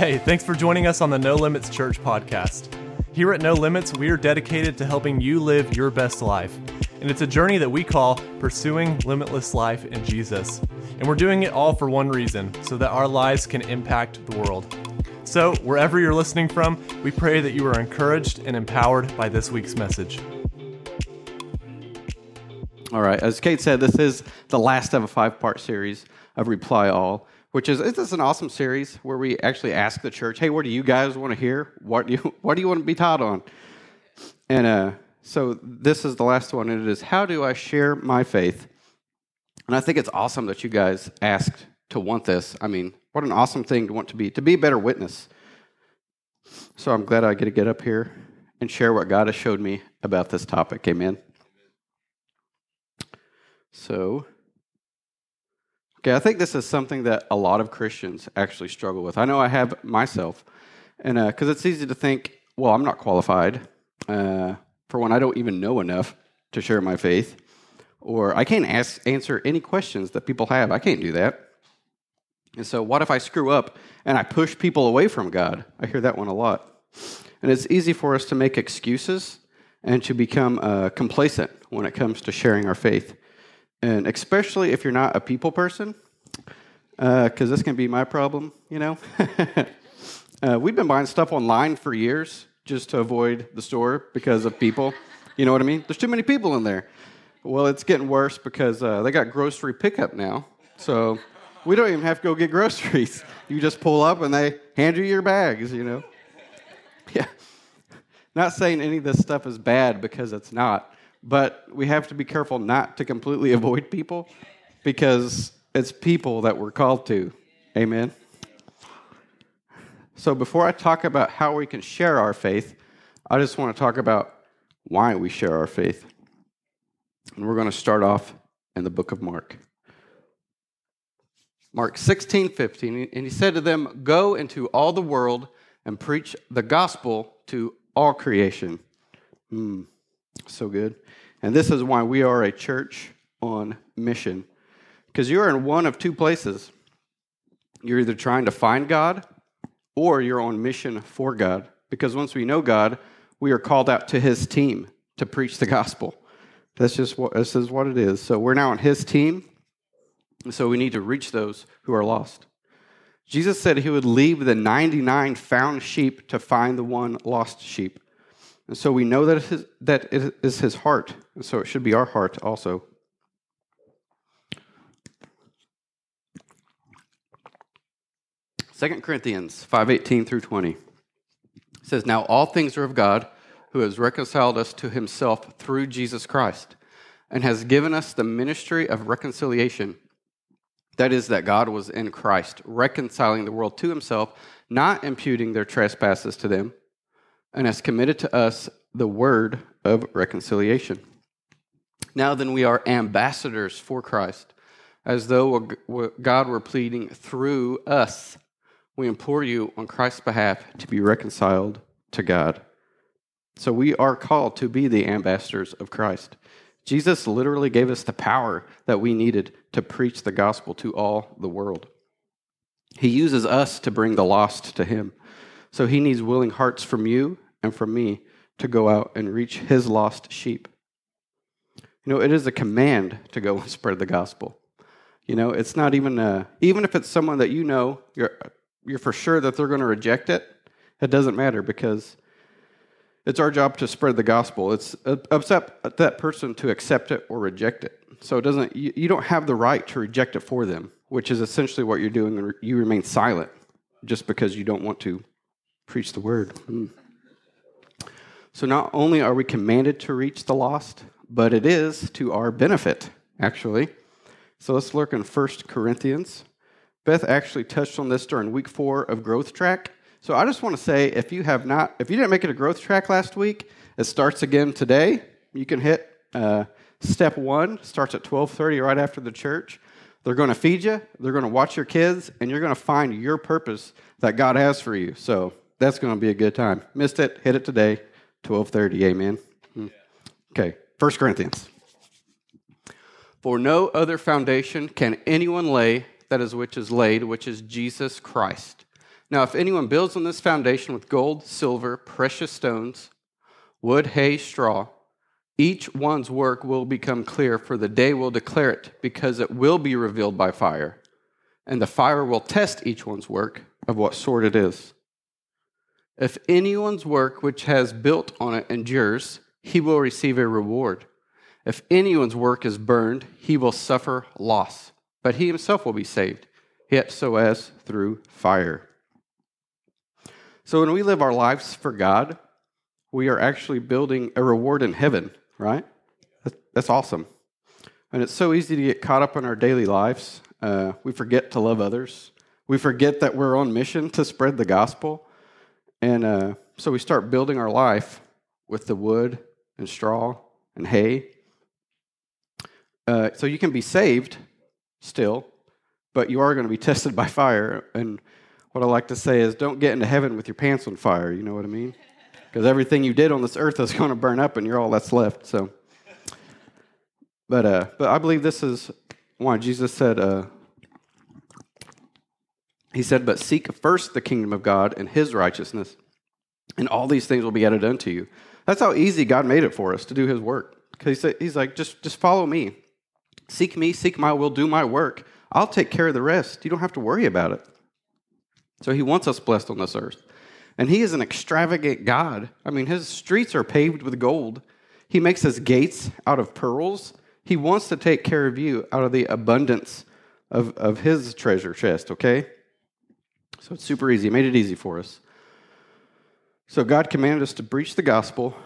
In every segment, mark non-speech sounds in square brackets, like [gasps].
Hey, thanks for joining us on the No Limits Church podcast. Here at No Limits, we are dedicated to helping you live your best life. And it's a journey that we call Pursuing Limitless Life in Jesus. And we're doing it all for one reason so that our lives can impact the world. So, wherever you're listening from, we pray that you are encouraged and empowered by this week's message. All right, as Kate said, this is the last of a five part series of Reply All which is this is an awesome series where we actually ask the church, "Hey, what do you guys want to hear? What do you [laughs] what do you want to be taught on?" And uh, so this is the last one, and it is, "How do I share my faith?" And I think it's awesome that you guys asked to want this. I mean, what an awesome thing to want to be to be a better witness. So I'm glad I get to get up here and share what God has showed me about this topic. Amen. So Okay, I think this is something that a lot of Christians actually struggle with. I know I have myself, and because uh, it's easy to think, well, I'm not qualified. Uh, for one, I don't even know enough to share my faith, or I can't ask, answer any questions that people have. I can't do that. And so, what if I screw up and I push people away from God? I hear that one a lot. And it's easy for us to make excuses and to become uh, complacent when it comes to sharing our faith and especially if you're not a people person, because uh, this can be my problem, you know. [laughs] uh, we've been buying stuff online for years just to avoid the store because of people. You know what I mean? There's too many people in there. Well, it's getting worse because uh, they got grocery pickup now. So we don't even have to go get groceries. You just pull up and they hand you your bags, you know? [laughs] Yeah. Not saying any of this stuff is bad because it's not but we have to be careful not to completely [laughs] avoid people because it's people that we're called to. Amen. So before I talk about how we can share our faith, I just want to talk about why we share our faith. And we're going to start off in the book of Mark. Mark 16, 15, and he said to them, Go into all the world and preach the gospel to all creation. Hmm. So good. And this is why we are a church on mission. Because you're in one of two places. You're either trying to find God or you're on mission for God. Because once we know God, we are called out to his team to preach the gospel. That's just what this is what it is. So we're now on his team. So we need to reach those who are lost. Jesus said he would leave the 99 found sheep to find the one lost sheep. So we know that it is, that it is his heart. So it should be our heart also. Second Corinthians 5:18 through 20 says now all things are of God who has reconciled us to himself through Jesus Christ and has given us the ministry of reconciliation that is that God was in Christ reconciling the world to himself not imputing their trespasses to them and has committed to us the word of reconciliation. Now then, we are ambassadors for Christ, as though God were pleading through us. We implore you on Christ's behalf to be reconciled to God. So we are called to be the ambassadors of Christ. Jesus literally gave us the power that we needed to preach the gospel to all the world. He uses us to bring the lost to Him. So he needs willing hearts from you and from me to go out and reach his lost sheep. You know, it is a command to go [laughs] and spread the gospel. You know, it's not even a, even if it's someone that you know, you're, you're for sure that they're going to reject it, it doesn't matter because it's our job to spread the gospel. It's up that person to accept it or reject it. So it doesn't, you, you don't have the right to reject it for them, which is essentially what you're doing. You remain silent just because you don't want to preach the word. So not only are we commanded to reach the lost, but it is to our benefit, actually. So let's look in 1 Corinthians. Beth actually touched on this during week four of Growth Track. So I just want to say if you have not, if you didn't make it a growth track last week, it starts again today. You can hit uh, step one, starts at 1230 right after the church. They're going to feed you, they're going to watch your kids, and you're going to find your purpose that God has for you. So that's going to be a good time. Missed it, hit it today. 1230, amen? Hmm. Okay, First Corinthians. For no other foundation can anyone lay that is which is laid, which is Jesus Christ. Now, if anyone builds on this foundation with gold, silver, precious stones, wood, hay, straw, each one's work will become clear, for the day will declare it, because it will be revealed by fire. And the fire will test each one's work of what sort it is. If anyone's work which has built on it endures, he will receive a reward. If anyone's work is burned, he will suffer loss, but he himself will be saved, yet so as through fire. So when we live our lives for God, we are actually building a reward in heaven, right? That's awesome. And it's so easy to get caught up in our daily lives. Uh, we forget to love others. We forget that we're on mission to spread the gospel. And uh, so we start building our life with the wood and straw and hay. Uh, so you can be saved still, but you are going to be [laughs] tested by fire. And what I like to say is don't get into heaven with your pants on fire. You know what I mean? Because everything you did on this earth is [laughs] going to burn up and you're all that's left. So, but, uh, but I believe this is why Jesus said, uh, he said, But seek first the kingdom of God and his righteousness, and all these things will be added unto you. That's how easy God made it for us to do his work. Because he's like, just, just follow me. Seek me, seek my will, do my work. I'll take care of the rest. You don't have to worry about it. So he wants us blessed on this earth. And he is an extravagant God. I mean, his streets are paved with gold. He makes his gates out of pearls. He wants to take care of you out of the abundance of, of his treasure chest, okay? So it's super easy. Made it easy for us. So God commanded us to preach the gospel,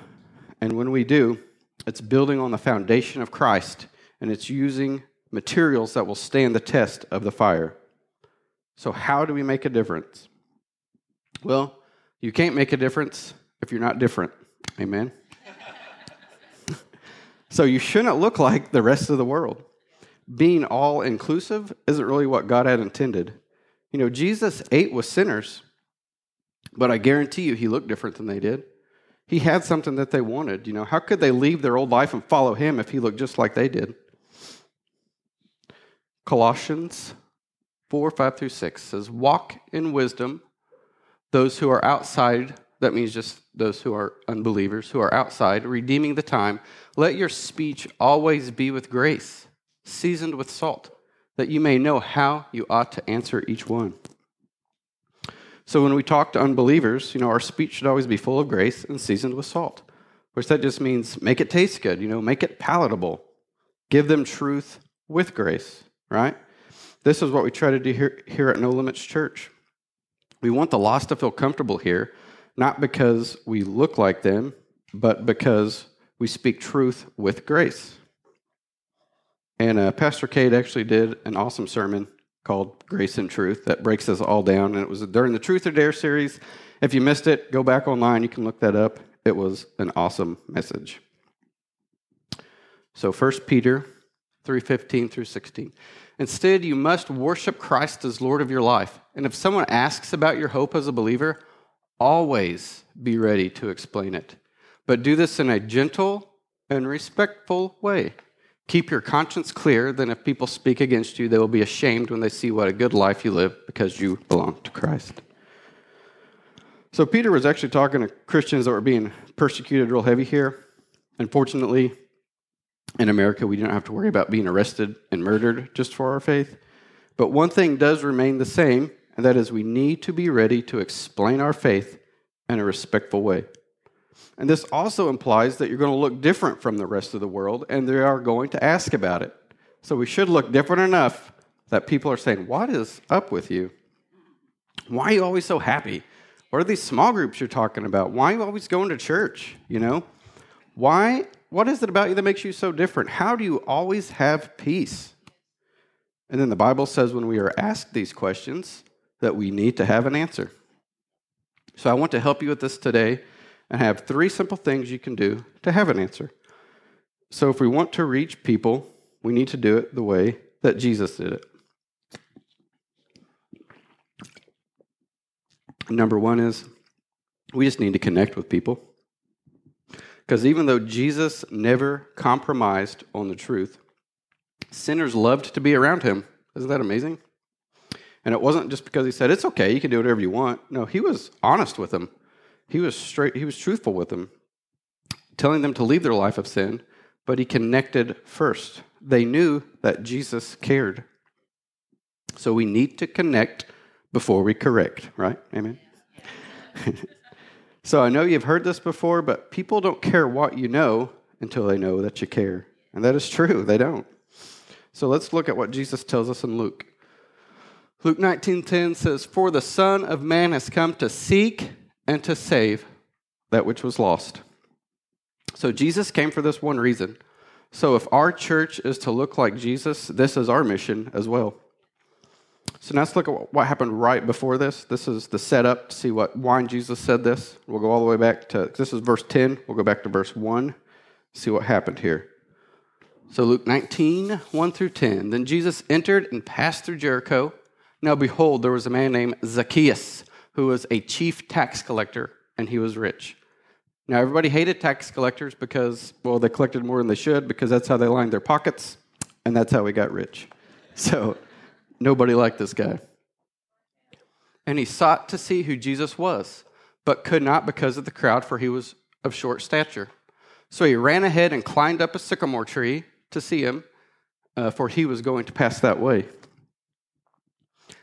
and when we do, it's building on the foundation of Christ, and it's using materials that will stand the test of the fire. So, how do we make a difference? Well, you can't make a difference if you're not different. Amen. [laughs] so, you shouldn't look like the rest of the world. Being all inclusive isn't really what God had intended. You know, Jesus ate with sinners, but I guarantee you he looked different than they did. He had something that they wanted. You know, how could they leave their old life and follow him if he looked just like they did? Colossians 4 5 through 6 says, Walk in wisdom, those who are outside, that means just those who are unbelievers, who are outside, redeeming the time. Let your speech always be with grace, seasoned with salt that you may know how you ought to answer each one. So when we talk to unbelievers, you know, our speech should always be full of grace and seasoned with salt, which that just means make it taste good, you know, make it palatable. Give them truth with grace, right? This is what we try to do here, here at No Limits Church. We want the lost to feel comfortable here, not because we look like them, but because we speak truth with grace. And uh, Pastor Kate actually did an awesome sermon called Grace and Truth that breaks us all down. And it was during the Truth or Dare series. If you missed it, go back online. You can look that up. It was an awesome message. So 1 Peter 3:15 through 16. Instead, you must worship Christ as Lord of your life. And if someone asks about your hope as a believer, always be ready to explain it. But do this in a gentle and respectful way Keep your conscience clear, then if people speak against you, they will be ashamed when they see what a good life you live because you belong to Christ. So, Peter was actually talking to Christians that were being persecuted real heavy here. Unfortunately, in America, we don't have to worry about being arrested and murdered just for our faith. But one thing does remain the same, and that is we need to be ready to explain our faith in a respectful way. And this also implies that you're going to look different from the rest of the world, and they are going to ask about it. So we should look different enough that people are saying, What is up with you? Why are you always so happy? What are these small groups you're talking about? Why are you always going to church? You know? Why? What is it about you that makes you so different? How do you always have peace? And then the Bible says when we are asked these questions that we need to have an answer. So I want to help you with this today and have three simple things you can do to have an answer. So, if we want to reach people, we need to do it the way that Jesus did it. Number one is we just need to connect with people. Because even though Jesus never compromised on the truth, sinners loved to be around him. Isn't that amazing? And it wasn't just because he said, It's okay, you can do whatever you want. No, he was honest with them. He was straight, he was truthful with them, telling them to leave their life of sin, but he connected first. They knew that Jesus cared. So we need to connect before we correct, right? Amen. [laughs] so I know you've heard this before, but people don't care what you know until they know that you care. And that is true, they don't. So let's look at what Jesus tells us in Luke. Luke 19:10 says, "For the Son of Man has come to seek and to save that which was lost." So Jesus came for this one reason. So if our church is to look like Jesus, this is our mission as well. So now let's look at what happened right before this. This is the setup to see what why Jesus said this. We'll go all the way back to this is verse 10. We'll go back to verse 1, see what happened here. So Luke 19, 1 through 10. Then Jesus entered and passed through Jericho. Now behold, there was a man named Zacchaeus, who was a chief tax collector, and he was rich. Now everybody hated tax collectors because, well, they collected more than they should because that's how they lined their pockets, and that's how we got rich. [laughs] So nobody liked this guy. And he sought to see who Jesus was, but could not because of the crowd, for he was of short stature. So he ran ahead and climbed up a sycamore tree to see him, uh, for he was going to pass that way.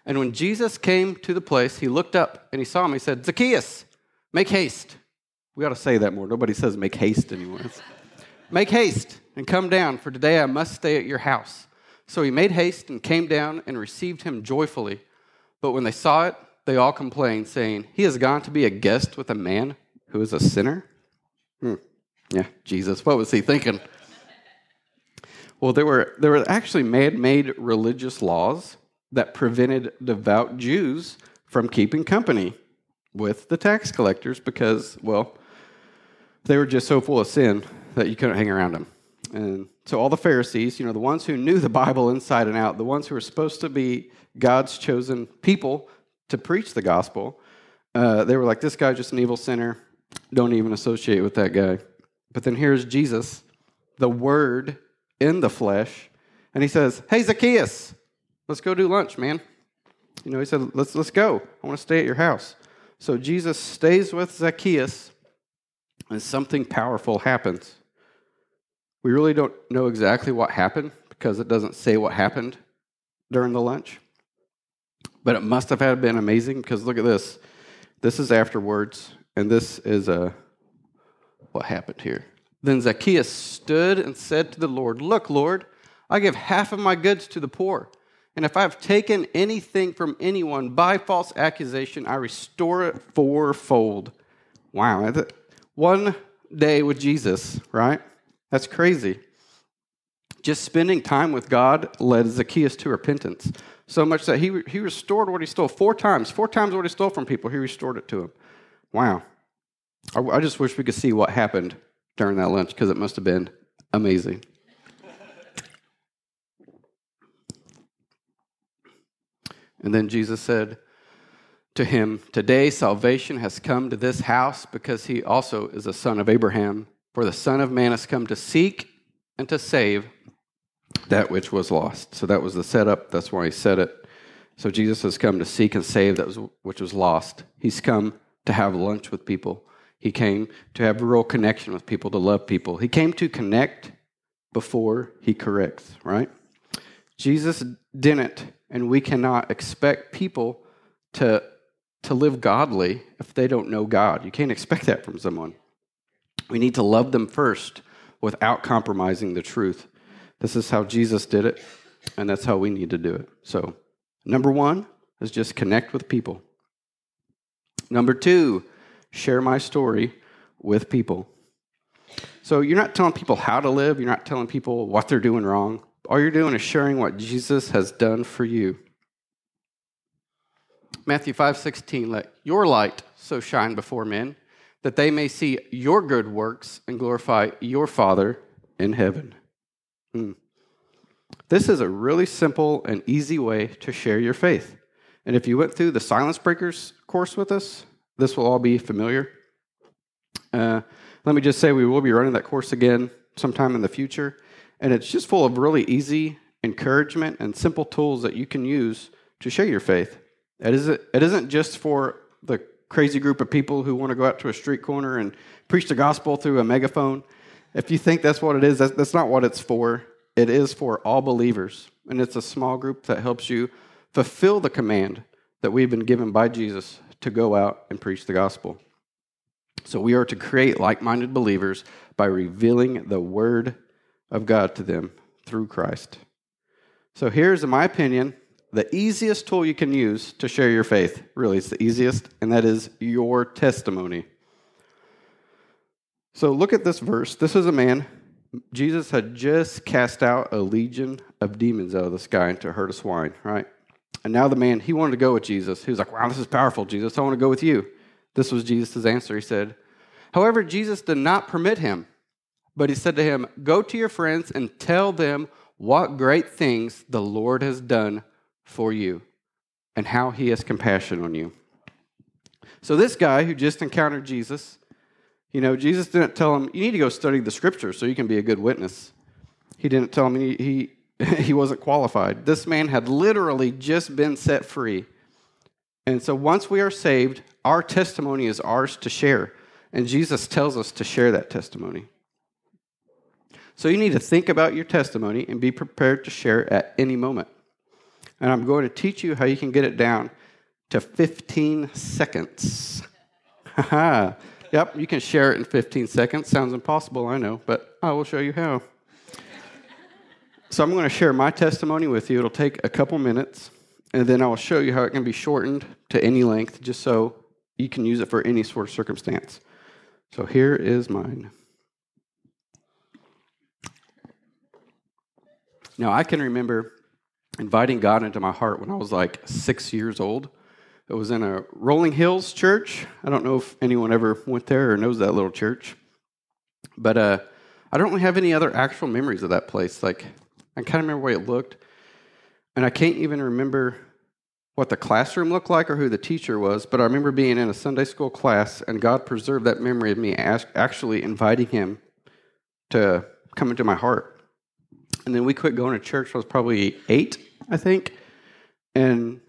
And when Jesus came to the place, he looked up and he saw him. He said, Zacchaeus, make haste. We ought to say that more. Nobody says make haste anymore. [laughs] make haste and come down, for today I must stay at your house. So he made haste and came down and received him joyfully. But when they saw it, they all complained, saying, He has gone to be a guest with a man who is a sinner? Hmm. Yeah, Jesus, what was he thinking? Well, there were, there were actually man made religious laws that prevented devout Jews from keeping company with the tax collectors because, well, they were just so full of sin that you couldn't hang around them. And so all the Pharisees, you know, the ones who knew the Bible inside and out, the ones who were supposed to be God's chosen people to preach the gospel, uh, they were like, this guy's just an evil sinner. Don't even associate with that guy. But then here's Jesus, the Word in the flesh, and he says, Hey, Zacchaeus, let's go do lunch, man. You know, he said, Let's, let's go. I want to stay at your house. So Jesus stays with Zacchaeus, and something powerful happens. We really don't know exactly what happened because it doesn't say what happened during the lunch. But it must have had been amazing because look at this. This is afterwards, and this is uh, what happened here. Then Zacchaeus stood and said to the Lord, Look, Lord, I give half of my goods to the poor. And if I have taken anything from anyone by false accusation, I restore it fourfold. Wow. One day with Jesus, right? That's crazy. Just spending time with God led Zacchaeus to repentance. So much that he, he restored what he stole four times. Four times what he stole from people, he restored it to him. Wow. I, I just wish we could see what happened during that lunch because it must have been amazing. And then Jesus said to him, Today salvation has come to this house because he also is a son of Abraham. For the Son of Man has come to seek and to save that which was lost. So that was the setup. That's why he said it. So Jesus has come to seek and save that which was lost. He's come to have lunch with people. He came to have a real connection with people, to love people. He came to connect before he corrects, right? Jesus didn't, and we cannot expect people to, to live godly if they don't know God. You can't expect that from someone. We need to love them first without compromising the truth. This is how Jesus did it, and that's how we need to do it. So, number one is just connect with people. Number two, share my story with people. So you're not telling people how to live, you're not telling people what they're doing wrong. All you're doing is sharing what Jesus has done for you. Matthew 5:16 let your light so shine before men that they may see your good works and glorify your Father in heaven. Hmm. This is a really simple and easy way to share your faith. And if you went through the Silence Breakers course with us, this will all be familiar. Uh, let me just say we will be running that course again sometime in the future. And it's just full of really easy encouragement and simple tools that you can use to share your faith. It isn't, it isn't just for the crazy group of people who want to go out to a street corner and preach the gospel through a megaphone. If you think that's what it is, that's, that's not what it's for. It is for all believers. And it's a small group that helps you fulfill the command that we've been given by Jesus to go out and preach the gospel. So we are to create like minded believers by revealing the word of God to them through Christ. So here's, in my opinion, the easiest tool you can use to share your faith. Really, it's the easiest, and that is your testimony. So look at this verse. This is a man, Jesus had just cast out a legion of demons out of the sky into a herd of swine, right? And now the man, he wanted to go with Jesus. He was like, wow, this is powerful, Jesus. I want to go with you. This was Jesus' answer. He said, However, Jesus did not permit him, but he said to him, Go to your friends and tell them what great things the Lord has done for you and how he has compassion on you. So, this guy who just encountered Jesus, you know, Jesus didn't tell him, You need to go study the scriptures so you can be a good witness. He didn't tell him he, he, [laughs] he wasn't qualified. This man had literally just been set free. And so, once we are saved, our testimony is ours to share. And Jesus tells us to share that testimony. So you need to think about your testimony and be prepared to share it at any moment. And I'm going to teach you how you can get it down to 15 seconds. [laughs] yep, you can share it in 15 seconds. Sounds impossible, I know, but I will show you how. so I'm going to share my testimony with you. It'll take a couple minutes, and then I will show you how it can be shortened to any length just so you can use it for any sort of circumstance. So here is mine. Now, I can remember inviting God into my heart when I was like six years old. It was in a Rolling Hills church. I don't know if anyone ever went there or knows that little church. But uh, I don't really have any other actual memories of that place. Like, I kind of remember the way it looked. And I can't even remember what the classroom looked like or who the teacher was, but I remember being in a Sunday school class and God preserved that memory of me actually inviting him to come into my heart. And then we quit going to church. I was probably eight, I think. And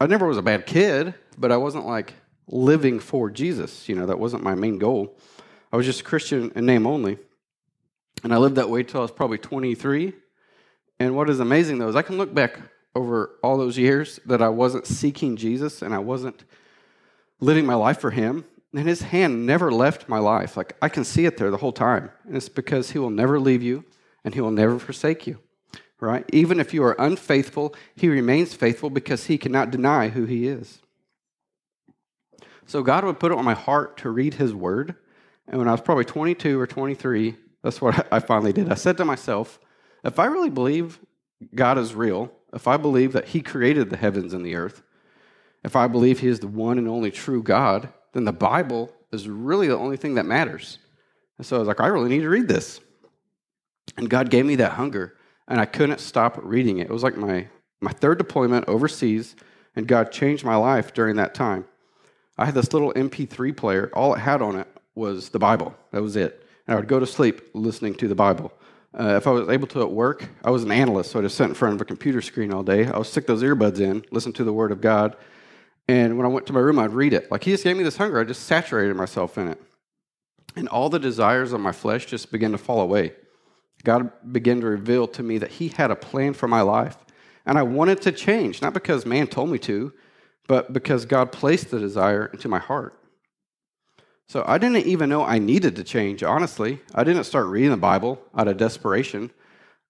I never was a bad kid, but I wasn't like living for Jesus. You know, that wasn't my main goal. I was just a Christian in name only. And I lived that way till I was probably 23. And what is amazing, though, is I can look back over all those years that I wasn't seeking Jesus and I wasn't living my life for Him. And His hand never left my life. Like I can see it there the whole time. And it's because He will never leave you and He will never forsake you, right? Even if you are unfaithful, He remains faithful because He cannot deny who He is. So God would put it on my heart to read His Word. And when I was probably 22 or 23, that's what I finally did. I said to myself, if I really believe God is real, if I believe that He created the heavens and the earth, if I believe He is the one and only true God, then the Bible is really the only thing that matters. And so I was like, I really need to read this. And God gave me that hunger, and I couldn't stop reading it. It was like my, my third deployment overseas, and God changed my life during that time. I had this little MP3 player. All it had on it was the Bible. That was it. And I would go to sleep listening to the Bible. Uh, if I was able to at work, I was an analyst, so I just sat in front of a computer screen all day. I would stick those earbuds in, listen to the Word of God, and when I went to my room, I'd read it. Like He just gave me this hunger. I just saturated myself in it. And all the desires of my flesh just began to fall away. God began to reveal to me that He had a plan for my life. And I wanted to change, not because man told me to, but because God placed the desire into my heart. So I didn't even know I needed to change, honestly. I didn't start reading the Bible out of desperation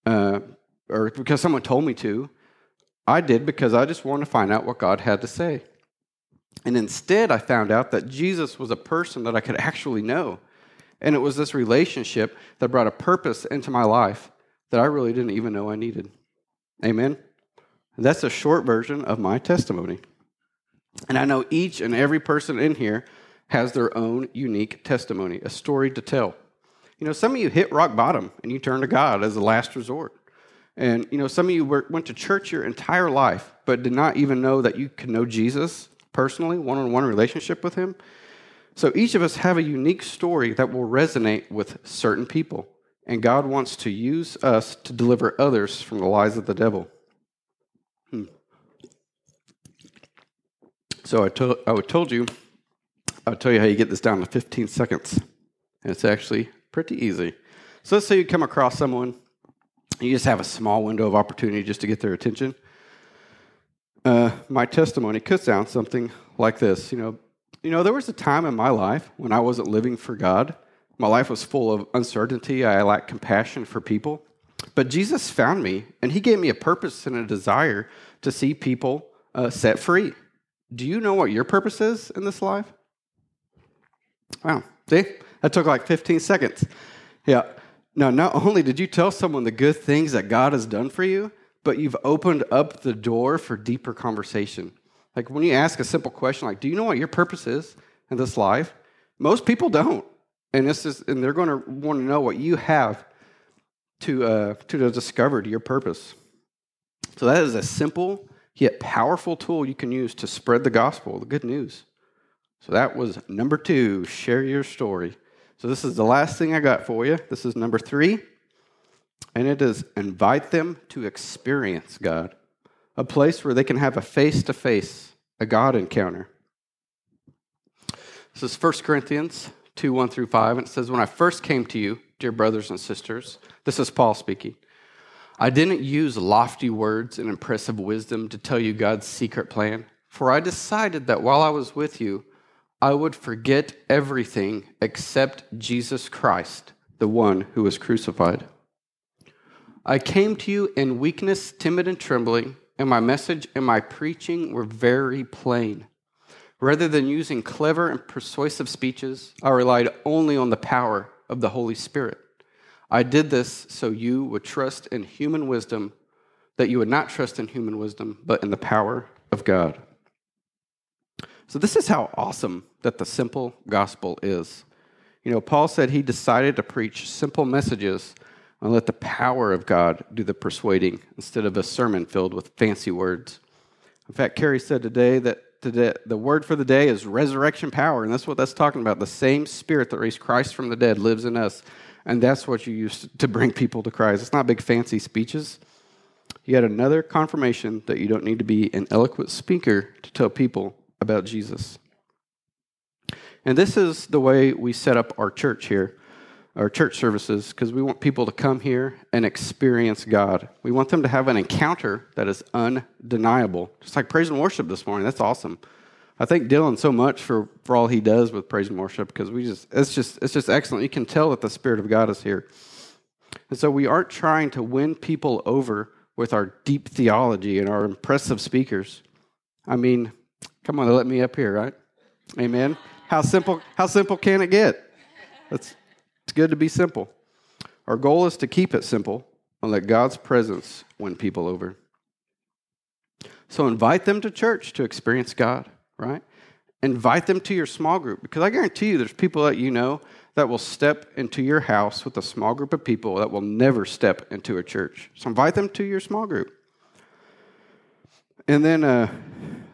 uh, or because someone told me to. I did because I just wanted to find out what God had to say. And instead, I found out that Jesus was a person that I could actually know. And it was this relationship that brought a purpose into my life that I really didn't even know I needed. Amen? That's a short version of my testimony. And I know each and every person in here has their own unique testimony, a story to tell. You know, some of you hit rock bottom and you turn to God as a last resort. And, you know, some of you were, went to church your entire life, but did not even know that you could know Jesus personally, one on one relationship with Him. So each of us have a unique story that will resonate with certain people. And God wants to use us to deliver others from the lies of the devil. Hmm. So I told I told you I'll tell you how you get this down to 15 seconds. And it's actually pretty easy. So let's say you come across someone, you just have a small window of opportunity just to get their attention. Uh, my testimony could sound something like this. You know, you know, there was a time in my life when I wasn't living for God. My life was full of uncertainty. I lacked compassion for people. But Jesus found me, and He gave me a purpose and a desire to see people uh, set free. Do you know what your purpose is in this life? Wow. See? That took like 15 seconds. Yeah. Now, not only did you tell someone the good things that God has done for you, but you've opened up the door for deeper conversation. Like when you ask a simple question like, "Do you know what your purpose is in this life?" Most people don't, and this is, and they're going to want to know what you have to uh, to discover to your purpose. So that is a simple yet powerful tool you can use to spread the gospel, the good news. So that was number two. Share your story. So this is the last thing I got for you. This is number three, and it is invite them to experience God a place where they can have a face to face, a God encounter. This is 1 Corinthians 2 1 through 5, and it says, When I first came to you, dear brothers and sisters, this is Paul speaking. I didn't use lofty words and impressive wisdom to tell you God's secret plan, for I decided that while I was with you, I would forget everything except Jesus Christ, the one who was crucified. I came to you in weakness, timid, and trembling and my message and my preaching were very plain. Rather than using clever and persuasive speeches, I relied only on the power of the Holy Spirit. I did this so you would trust in human wisdom, that you would not trust in human wisdom, but in the power of God. So, this is how awesome that the simple gospel is. You know, Paul said he decided to preach simple messages and let the power of God do the persuading instead of a sermon filled with fancy words. In fact, Carrie said today that today, the word for the day is resurrection power, and that's what that's talking about. The same spirit that raised Christ from the dead lives in us, and that's what you use to bring people to Christ. It's not big fancy speeches. Yet another confirmation that you don't need to be an eloquent speaker to tell people about Jesus. And this is the way we set up our church here our church services because we want people to come here and experience God. We want them to have an encounter that is undeniable. Just like praise and worship this morning. That's awesome. I thank Dylan so much for, for all he does with praise and worship because we just it's just it's just excellent. You can tell that the Spirit of God is here. And so we aren't trying to win people over with our deep theology and our impressive speakers. I mean, come on, let me up here, right? Amen. How simple how simple can it get? That's it's good to be simple. Our goal is to keep it simple and let God's presence win people over. So invite them to church to experience God, right? Invite them to your small group because I guarantee you there's people that you know that will step into your house with a small group of people that will never step into a church. So invite them to your small group. And then uh,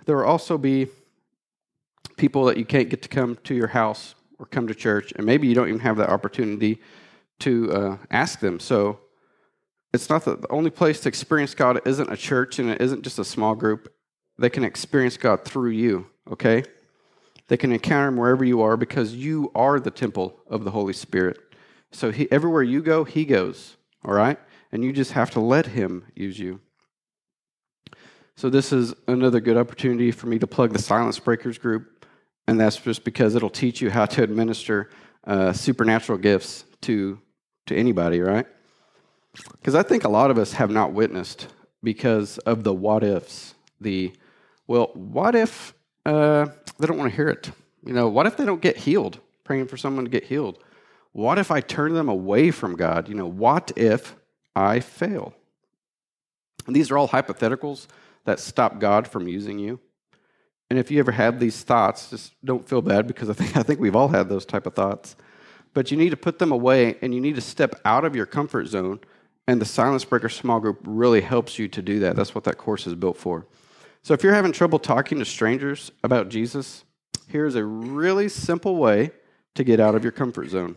there will also be people that you can't get to come to your house or come to church, and maybe you don't even have that opportunity to uh, ask them. So it's not that the only place to experience God isn't a church and it isn't just a small group. They can experience God through you, okay? They can encounter Him wherever you are because you are the temple of the Holy Spirit. So he, everywhere you go, He goes, all right? And you just have to let Him use you. So, this is another good opportunity for me to plug the Silence Breakers group and that's just because it'll teach you how to administer uh, supernatural gifts to to anybody, right? Because I think a lot of us have not witnessed because of the what ifs. The well, what if uh, they don't want to hear it? You know, what if they don't get healed? Praying for someone to get healed. What if I turn them away from God? You know, what if I fail? And these are all hypotheticals that stop God from using you. And if you ever have these thoughts, just don't feel bad because I think, [laughs] I think we've all had those type of thoughts. But you need to put them away and you need to step out of your comfort zone. And the Silence Breaker small group really helps you to do that. That's what that course is built for. So if you're having trouble talking to strangers about Jesus, here's a really simple way to get out of your comfort zone.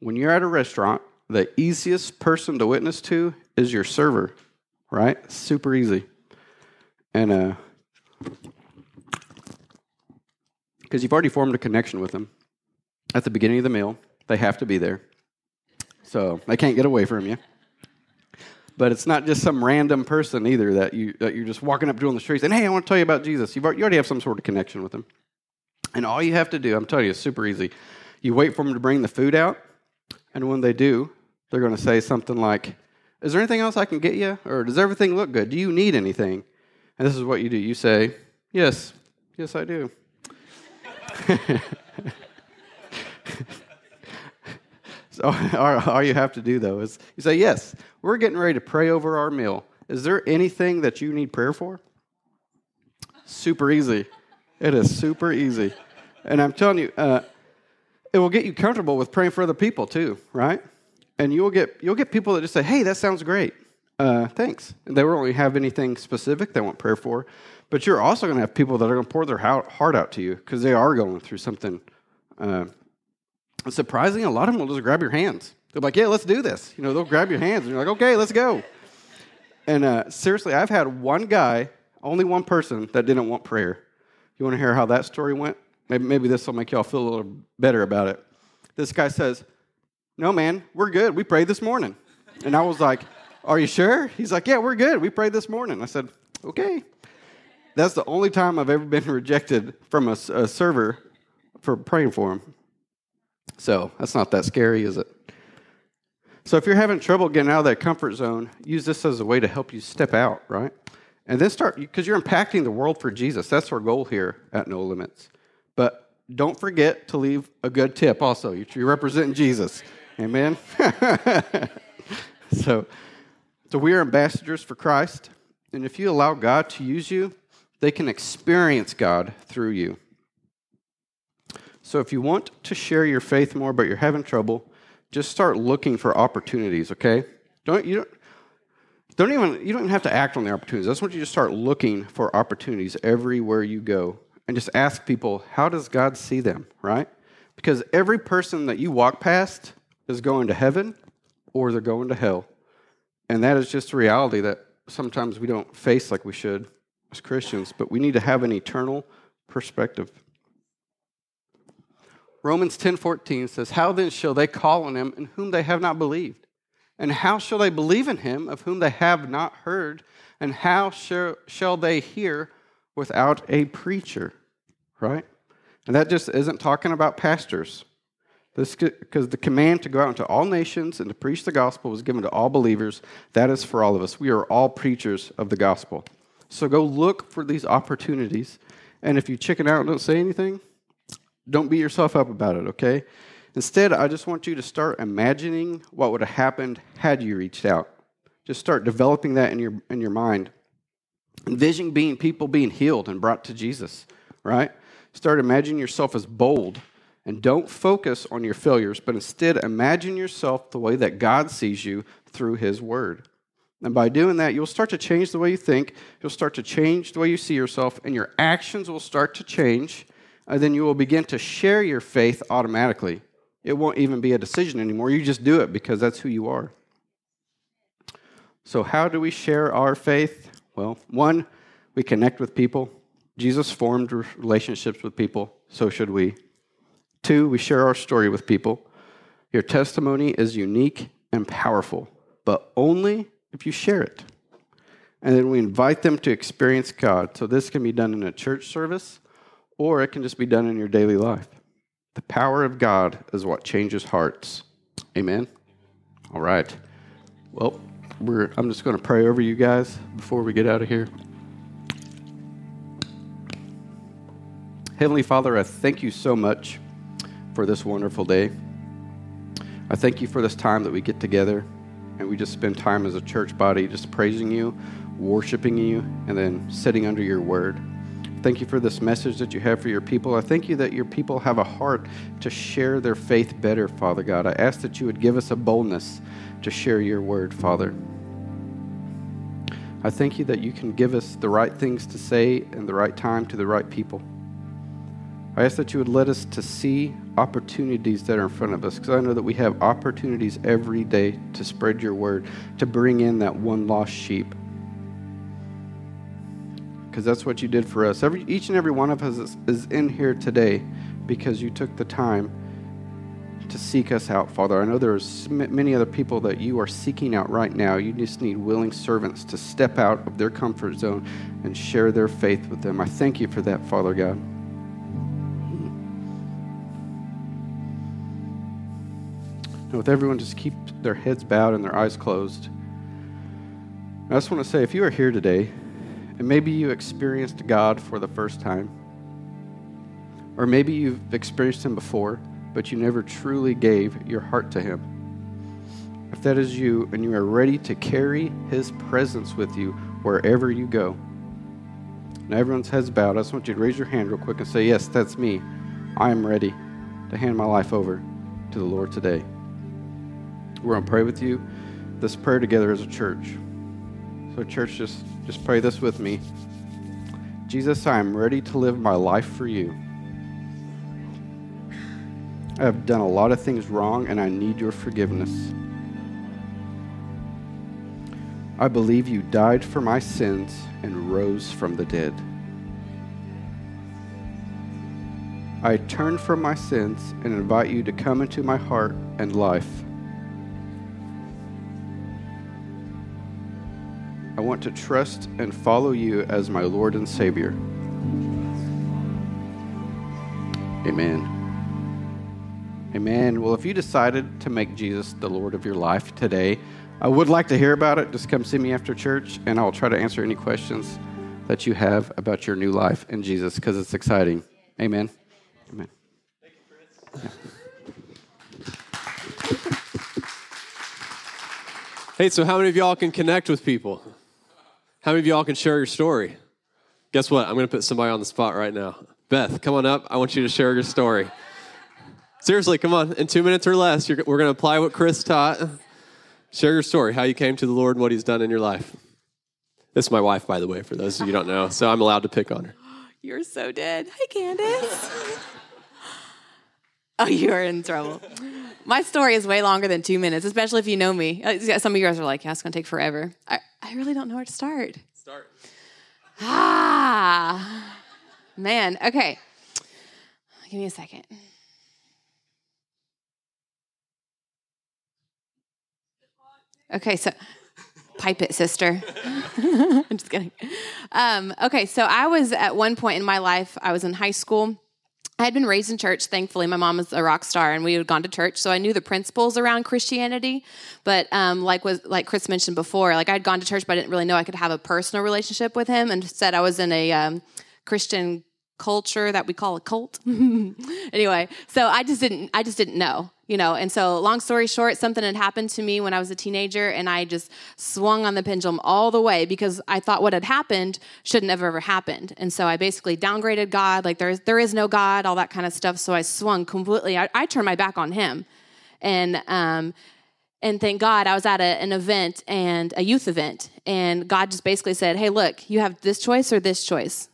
When you're at a restaurant, the easiest person to witness to is your server, right? Super easy. And uh, because you've already formed a connection with them at the beginning of the meal. They have to be there. So they can't get away from you. But it's not just some random person either that, you, that you're just walking up to on the streets and, hey, I want to tell you about Jesus. You've, you already have some sort of connection with them. And all you have to do, I'm telling you, it's super easy. You wait for them to bring the food out, and when they do, they're going to say something like, Is there anything else I can get you? Or does everything look good? Do you need anything? And this is what you do you say, Yes, yes, I do. [laughs] so all, all you have to do, though, is you say, Yes, we're getting ready to pray over our meal. Is there anything that you need prayer for? Super easy. It is super easy. And I'm telling you, uh, it will get you comfortable with praying for other people too, right? And you'll get you'll get people that just say, "Hey, that sounds great. Uh, thanks." They won't really have anything specific they want prayer for, but you're also going to have people that are going to pour their heart out to you because they are going through something. Uh, surprising, a lot of them will just grab your hands. They're like, "Yeah, let's do this." You know, they'll grab your hands, and you're like, "Okay, let's go." And uh, seriously, I've had one guy, only one person, that didn't want prayer. You want to hear how that story went? Maybe, maybe this will make y'all feel a little better about it. This guy says, No, man, we're good. We prayed this morning. And I was like, Are you sure? He's like, Yeah, we're good. We prayed this morning. I said, Okay. That's the only time I've ever been [laughs] rejected from a, a server for praying for him. So that's not that scary, is it? So if you're having trouble getting out of that comfort zone, use this as a way to help you step out, right? And then start, because you're impacting the world for Jesus. That's our goal here at No Limits. But don't forget to leave a good tip also. You're representing Jesus. Amen? [laughs] so, so we are ambassadors for Christ. And if you allow God to use you, they can experience God through you. So if you want to share your faith more, but you're having trouble, just start looking for opportunities, okay? Don't you don't, don't even you don't even have to act on the opportunities. I just want you to start looking for opportunities everywhere you go and just ask people, how does God see them, right? Because every person that you walk past is going to heaven or they're going to hell. And that is just a reality that sometimes we don't face like we should as Christians, but we need to have an eternal perspective. Romans 10:14 says, "How then shall they call on him in whom they have not believed? And how shall they believe in him of whom they have not heard? And how shall, shall they hear without a preacher?" right? And that just isn't talking about pastors. Because the command to go out into all nations and to preach the gospel was given to all believers. That is for all of us. We are all preachers of the gospel. So go look for these opportunities. And if you chicken out and don't say anything, don't beat yourself up about it, okay? Instead, I just want you to start imagining what would have happened had you reached out. Just start developing that in your, in your mind. Envision being people being healed and brought to Jesus, right? Start imagining yourself as bold and don't focus on your failures, but instead imagine yourself the way that God sees you through His Word. And by doing that, you'll start to change the way you think, you'll start to change the way you see yourself, and your actions will start to change. And then you will begin to share your faith automatically. It won't even be a decision anymore. You just do it because that's who you are. So, how do we share our faith? Well, one, we connect with people. Jesus formed relationships with people, so should we. Two, we share our story with people. Your testimony is unique and powerful, but only if you share it. And then we invite them to experience God. So this can be done in a church service, or it can just be done in your daily life. The power of God is what changes hearts. Amen? All right. Well, I'm just going to pray over you guys before we get out of here. Heavenly Father, I thank you so much for this wonderful day. I thank you for this time that we get together and we just spend time as a church body just praising you, worshiping you, and then sitting under your word. Thank you for this message that you have for your people. I thank you that your people have a heart to share their faith better, Father God. I ask that you would give us a boldness to share your word, Father. I thank you that you can give us the right things to say and the right time to the right people. I ask that you would let us to see opportunities that are in front of us because I know that we have opportunities every day to spread your word, to bring in that one lost sheep. because that's what you did for us. Every, each and every one of us is, is in here today because you took the time to seek us out, Father. I know there are many other people that you are seeking out right now. You just need willing servants to step out of their comfort zone and share their faith with them. I thank you for that, Father God. And with everyone, just keep their heads bowed and their eyes closed. I just want to say if you are here today and maybe you experienced God for the first time, or maybe you've experienced Him before, but you never truly gave your heart to Him. If that is you and you are ready to carry His presence with you wherever you go, now everyone's heads bowed. I just want you to raise your hand real quick and say, Yes, that's me. I am ready to hand my life over to the Lord today. We're going to pray with you this prayer together as a church. So, church, just, just pray this with me. Jesus, I am ready to live my life for you. I have done a lot of things wrong and I need your forgiveness. I believe you died for my sins and rose from the dead. I turn from my sins and invite you to come into my heart and life. To trust and follow you as my Lord and Savior. Amen. Amen. Well, if you decided to make Jesus the Lord of your life today, I would like to hear about it. Just come see me after church, and I'll try to answer any questions that you have about your new life in Jesus because it's exciting. Amen. Amen. Thank you, Chris. Hey, so how many of y'all can connect with people? How many of y'all can share your story? Guess what? I'm going to put somebody on the spot right now. Beth, come on up. I want you to share your story. Seriously, come on. In two minutes or less, we're going to apply what Chris taught. Share your story, how you came to the Lord and what He's done in your life. This is my wife, by the way, for those of you who don't know, so I'm allowed to pick on her. [gasps] You're so dead. Hi, Candace. [laughs] oh, you are in trouble. My story is way longer than two minutes, especially if you know me. Uh, some of you guys are like, yeah, it's going to take forever. I, I really don't know where to start. Start. Ah, man. Okay. Give me a second. Okay, so pipe it, sister. [laughs] I'm just kidding. Um, okay, so I was at one point in my life, I was in high school. I had been raised in church, thankfully. My mom was a rock star, and we had gone to church, so I knew the principles around Christianity. But um, like was like Chris mentioned before, like I'd gone to church, but I didn't really know I could have a personal relationship with Him. And said I was in a um, Christian culture that we call a cult. [laughs] anyway, so I just didn't I just didn't know, you know. And so long story short, something had happened to me when I was a teenager and I just swung on the pendulum all the way because I thought what had happened shouldn't have ever happened. And so I basically downgraded God, like there is there is no God, all that kind of stuff. So I swung completely. I, I turned my back on him. And um and thank God I was at a, an event and a youth event, and God just basically said, Hey, look, you have this choice or this choice.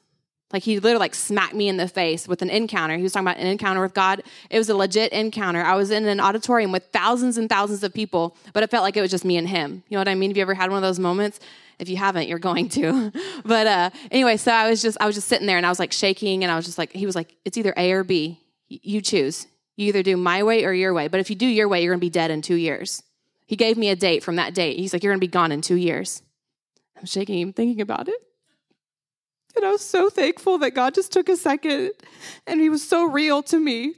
Like he literally like smacked me in the face with an encounter. He was talking about an encounter with God. It was a legit encounter. I was in an auditorium with thousands and thousands of people, but it felt like it was just me and him. You know what I mean? Have you ever had one of those moments? If you haven't, you're going to. [laughs] but uh, anyway, so I was just I was just sitting there and I was like shaking and I was just like he was like it's either A or B. You choose. You either do my way or your way. But if you do your way, you're going to be dead in 2 years. He gave me a date from that date. He's like you're going to be gone in 2 years. I'm shaking even thinking about it. And I was so thankful that God just took a second and He was so real to me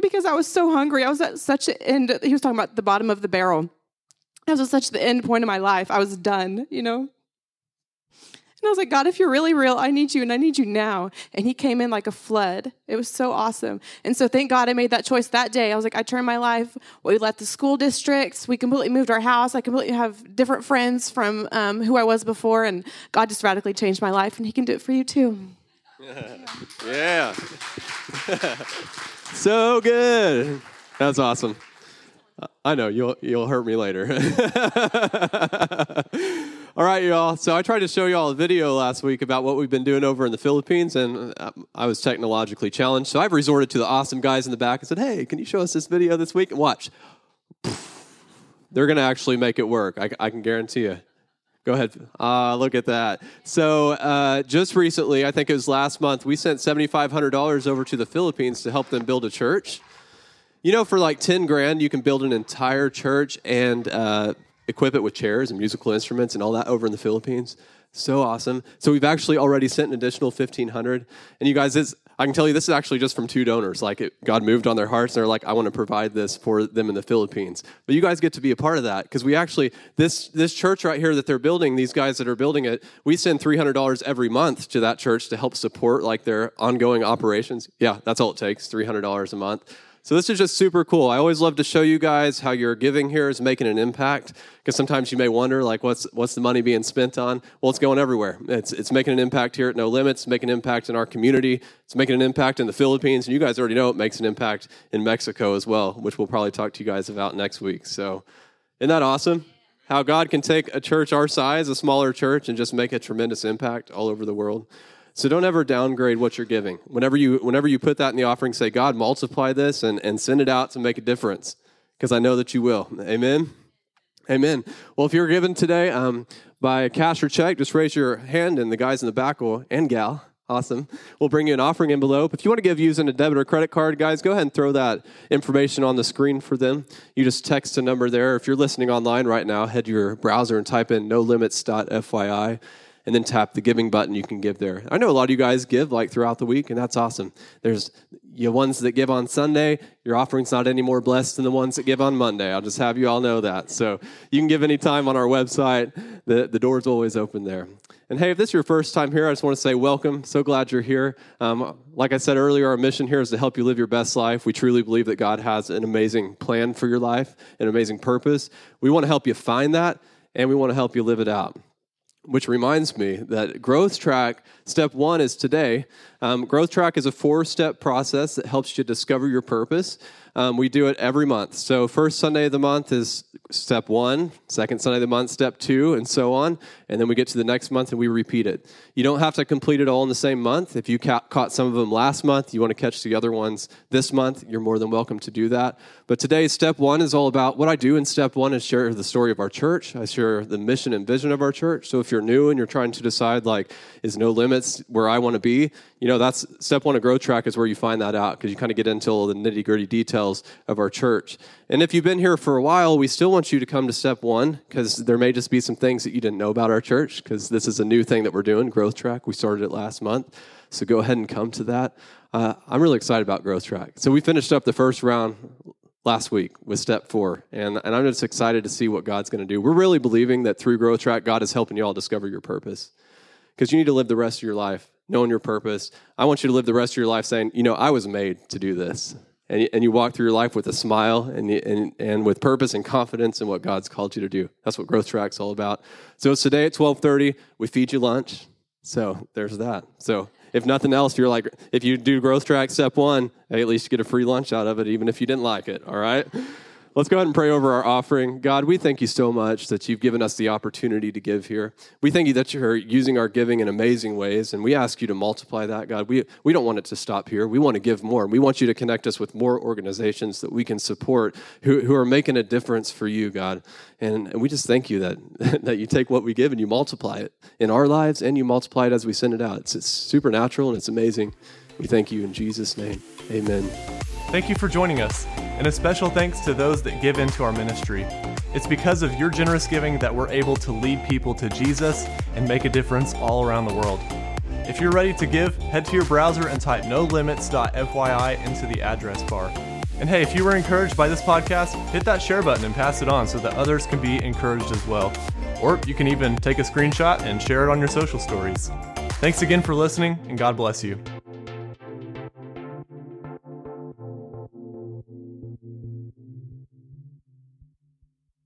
because I was so hungry. I was at such an end. He was talking about the bottom of the barrel. I was at such the end point of my life. I was done, you know? I was like, God, if you're really real, I need you and I need you now. And he came in like a flood. It was so awesome. And so thank God I made that choice that day. I was like, I turned my life. We left the school districts. We completely moved our house. I completely have different friends from um, who I was before. And God just radically changed my life. And he can do it for you too. [laughs] yeah. [laughs] so good. That's awesome. I know you'll you'll hurt me later. [laughs] all right, y'all. So I tried to show y'all a video last week about what we've been doing over in the Philippines, and uh, I was technologically challenged. So I've resorted to the awesome guys in the back and said, "Hey, can you show us this video this week?" And watch, [sighs] they're going to actually make it work. I, I can guarantee you. Go ahead. Ah, look at that. So, uh, just recently, I think it was last month, we sent $7,500 over to the Philippines to help them build a church. You know, for like 10 grand, you can build an entire church and uh, equip it with chairs and musical instruments and all that over in the Philippines. So awesome. So, we've actually already sent an additional 1,500. And you guys, this, I can tell you this is actually just from two donors. Like it, God moved on their hearts, and they're like, "I want to provide this for them in the Philippines." But you guys get to be a part of that because we actually this this church right here that they're building, these guys that are building it, we send three hundred dollars every month to that church to help support like their ongoing operations. Yeah, that's all it takes, three hundred dollars a month. So this is just super cool. I always love to show you guys how your giving here is making an impact because sometimes you may wonder like what's what's the money being spent on? Well, it's going everywhere. It's it's making an impact here at No Limits, making an impact in our community. It's making an impact in the Philippines, and you guys already know it makes an impact in Mexico as well, which we'll probably talk to you guys about next week. So, isn't that awesome? How God can take a church our size, a smaller church, and just make a tremendous impact all over the world. So don't ever downgrade what you're giving. Whenever you whenever you put that in the offering, say, God, multiply this and, and send it out to make a difference. Because I know that you will. Amen. Amen. Well, if you're given today um, by cash or check, just raise your hand, and the guys in the back will, and gal, awesome, we'll bring you an offering envelope. If you want to give using a debit or credit card, guys, go ahead and throw that information on the screen for them. You just text a number there. If you're listening online right now, head to your browser and type in nolimits.fyi and then tap the giving button you can give there. I know a lot of you guys give like throughout the week, and that's awesome. There's you ones that give on Sunday, your offering's not any more blessed than the ones that give on Monday. I'll just have you all know that. So you can give anytime on our website. The, the door's always open there. And hey, if this is your first time here, I just want to say welcome. So glad you're here. Um, like I said earlier, our mission here is to help you live your best life. We truly believe that God has an amazing plan for your life, an amazing purpose. We want to help you find that, and we want to help you live it out which reminds me that growth track step one is today um, growth track is a four step process that helps you discover your purpose um, we do it every month. So, first Sunday of the month is step one, second Sunday of the month, step two, and so on. And then we get to the next month and we repeat it. You don't have to complete it all in the same month. If you ca- caught some of them last month, you want to catch the other ones this month, you're more than welcome to do that. But today, step one is all about what I do in step one is share the story of our church. I share the mission and vision of our church. So, if you're new and you're trying to decide, like, is no limits where I want to be, you know, that's step one of growth track is where you find that out because you kind of get into all the nitty gritty details of our church. And if you've been here for a while, we still want you to come to step one because there may just be some things that you didn't know about our church because this is a new thing that we're doing, growth track. We started it last month. So go ahead and come to that. Uh, I'm really excited about growth track. So we finished up the first round last week with step four. And, and I'm just excited to see what God's going to do. We're really believing that through Growth Track, God is helping you all discover your purpose. Because you need to live the rest of your life knowing your purpose. I want you to live the rest of your life saying, you know, I was made to do this. And you, and you walk through your life with a smile and, and, and with purpose and confidence in what God's called you to do. That's what Growth Track's all about. So it's today at 1230. We feed you lunch. So there's that. So if nothing else, you're like, if you do Growth Track step one, at least you get a free lunch out of it, even if you didn't like it. All right? Let's go ahead and pray over our offering. God, we thank you so much that you've given us the opportunity to give here. We thank you that you're using our giving in amazing ways, and we ask you to multiply that, God. We, we don't want it to stop here. We want to give more. We want you to connect us with more organizations that we can support who, who are making a difference for you, God. And, and we just thank you that, [laughs] that you take what we give and you multiply it in our lives and you multiply it as we send it out. It's, it's supernatural and it's amazing. We thank you in Jesus' name. Amen. Thank you for joining us, and a special thanks to those that give into our ministry. It's because of your generous giving that we're able to lead people to Jesus and make a difference all around the world. If you're ready to give, head to your browser and type nolimits.fyi into the address bar. And hey, if you were encouraged by this podcast, hit that share button and pass it on so that others can be encouraged as well. Or you can even take a screenshot and share it on your social stories. Thanks again for listening, and God bless you.